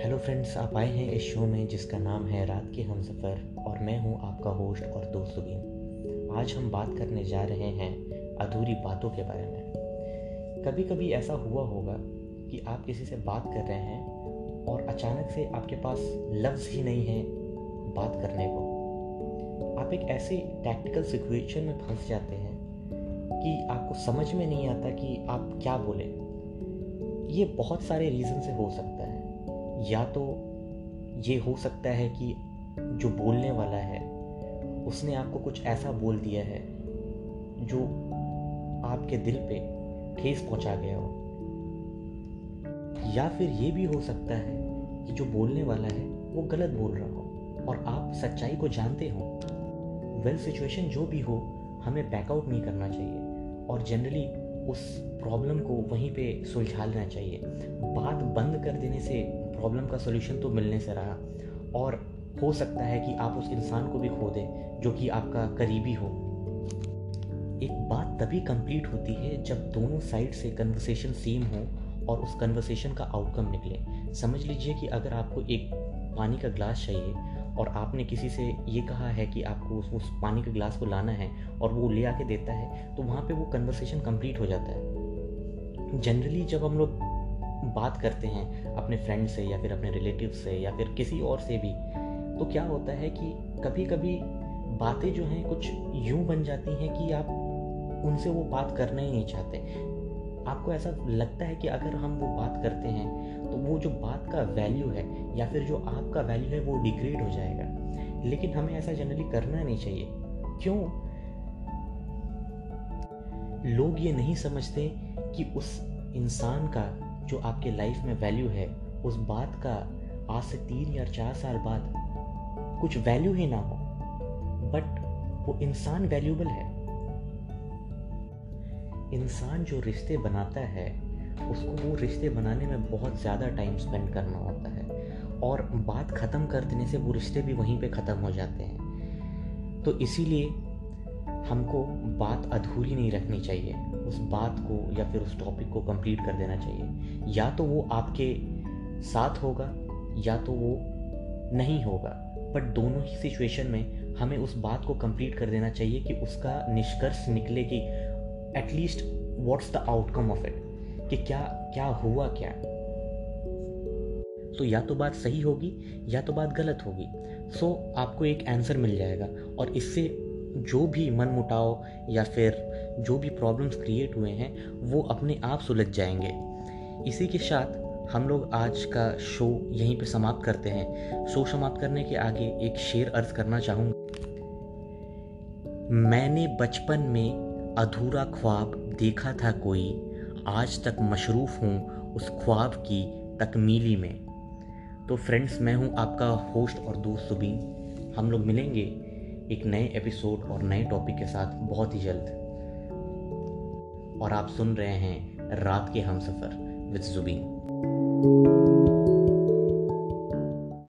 Friends आप आए हैं इस शो में जिसका नाम है रात के हम सफ़र और मैं हूँ आपका होस्ट और दोस्त सुबीन आज हम बात करने जा रहे हैं अधूरी बातों के बारे में। कभी कभी ऐसा हुआ होगा कि आप किसी से बात कर रहे हैं और अचानक से आपके पास लफ्ज़ ही नहीं है बात करने को। आप एक ऐसे टैक्टिकल सिचुएशन में फंस जाते हैं कि आपको समझ में नहीं आता कि आप क्या बोलें। ये बहुत सारे रीज़न से हो सकता है। या तो ये हो सकता है कि जो बोलने वाला है, उसने आपको कुछ ऐसा बोल दिया है, जो आपके दिल पे ठेस पहुँचा गया हो। या फिर ये भी हो सकता है कि जो बोलने वाला है, वो गलत बोल रहा हो, और आप सच्चाई को जानते हो। वेल सिचुएशन जो भी हो, हमें बैकआउट नहीं करना चाहिए, और जनरली उस प्रॉब्लम को वहीं पे सुलझा लेना चाहिए। बात बंद कर देने से प्रॉब्लम का सोल्यूशन तो मिलने से रहा। और हो सकता है कि आप उस इंसान को भी खो दें, जो कि आपका करीबी हो। एक बात तभी कंप्लीट होती है जब दोनों साइड से कन्वर्सेशन सेम हो और उस कन्वर्सेशन का आउटकम निकले। समझ लीजिए कि अगर आपको एक पानी का ग्लास चाहिए और आपने किसी से ये कहा है कि आपको उस, उस पानी के ग्लास को लाना है और वो ले आके देता है तो वहाँ पे वो कन्वर्सेशन कंप्लीट हो जाता है। जनरली जब हम लोग बात करते हैं अपने फ्रेंड से या फिर अपने रिलेटिव से या फिर किसी और से भी तो क्या होता है कि कभी कभी बातें जो हैं कुछ यूँ बन जाती हैं कि आप उनसे वो बात करना ही नहीं चाहते। आपको ऐसा लगता है कि अगर हम वो बात करते हैं तो वो जो बात का वैल्यू है, या फिर जो आपका वैल्यू है, वो डिग्रेड हो जाएगा। लेकिन हमें ऐसा जनरली करना नहीं चाहिए। क्यों? लोग ये नहीं समझते कि उस इंसान का जो आपके लाइफ में वैल्यू है, उस बात का आज से तीन या चार साल बाद कुछ वैल्यू ही ना हो। बट वो इंसान वैल्यूबल है। इंसान जो रिश्ते बनाता है, उसको वो रिश्ते बनाने में बहुत ज़्यादा टाइम स्पेंड करना होता है। और बात ख़त्म कर देने से वो रिश्ते भी वहीं पे ख़त्म हो जाते हैं। तो इसीलिए हमको बात अधूरी नहीं रखनी चाहिए। उस बात को या फिर उस टॉपिक को कंप्लीट कर देना चाहिए। या तो वो आपके साथ होगा, या तो वो नहीं होगा। बट दोनों ही सिचुएशन में हमें उस बात को कंप्लीट कर देना चाहिए कि उसका निष्कर्ष निकले कि at least what's the outcome of it कि क्या क्या हुआ क्या? तो या तो बात सही होगी या तो बात गलत होगी। सो so, आपको एक आंसर मिल जाएगा। और इससे जो भी मन मुटाव या फिर जो भी प्रॉब्लम्स क्रिएट हुए हैं वो अपने आप सुलझ जाएँगे। इसी के साथ हम लोग आज का शो यहीं पे समाप्त करते हैं। शो समाप्त करने के आगे एक शेर अर्ज़ करना चाहूँगा। मैंने बचपन में अधूरा ख्वाब देखा था कोई, आज तक मशरूफ़ हूँ उस ख्वाब की तकमीली में। तो फ्रेंड्स मैं हूँ आपका होस्ट और दोस्त सुबीन। हम लोग मिलेंगे एक नए एपिसोड और नए टॉपिक के साथ बहुत ही जल्द। और आप सुन रहे हैं रात के हम सफ़र विद जुबीन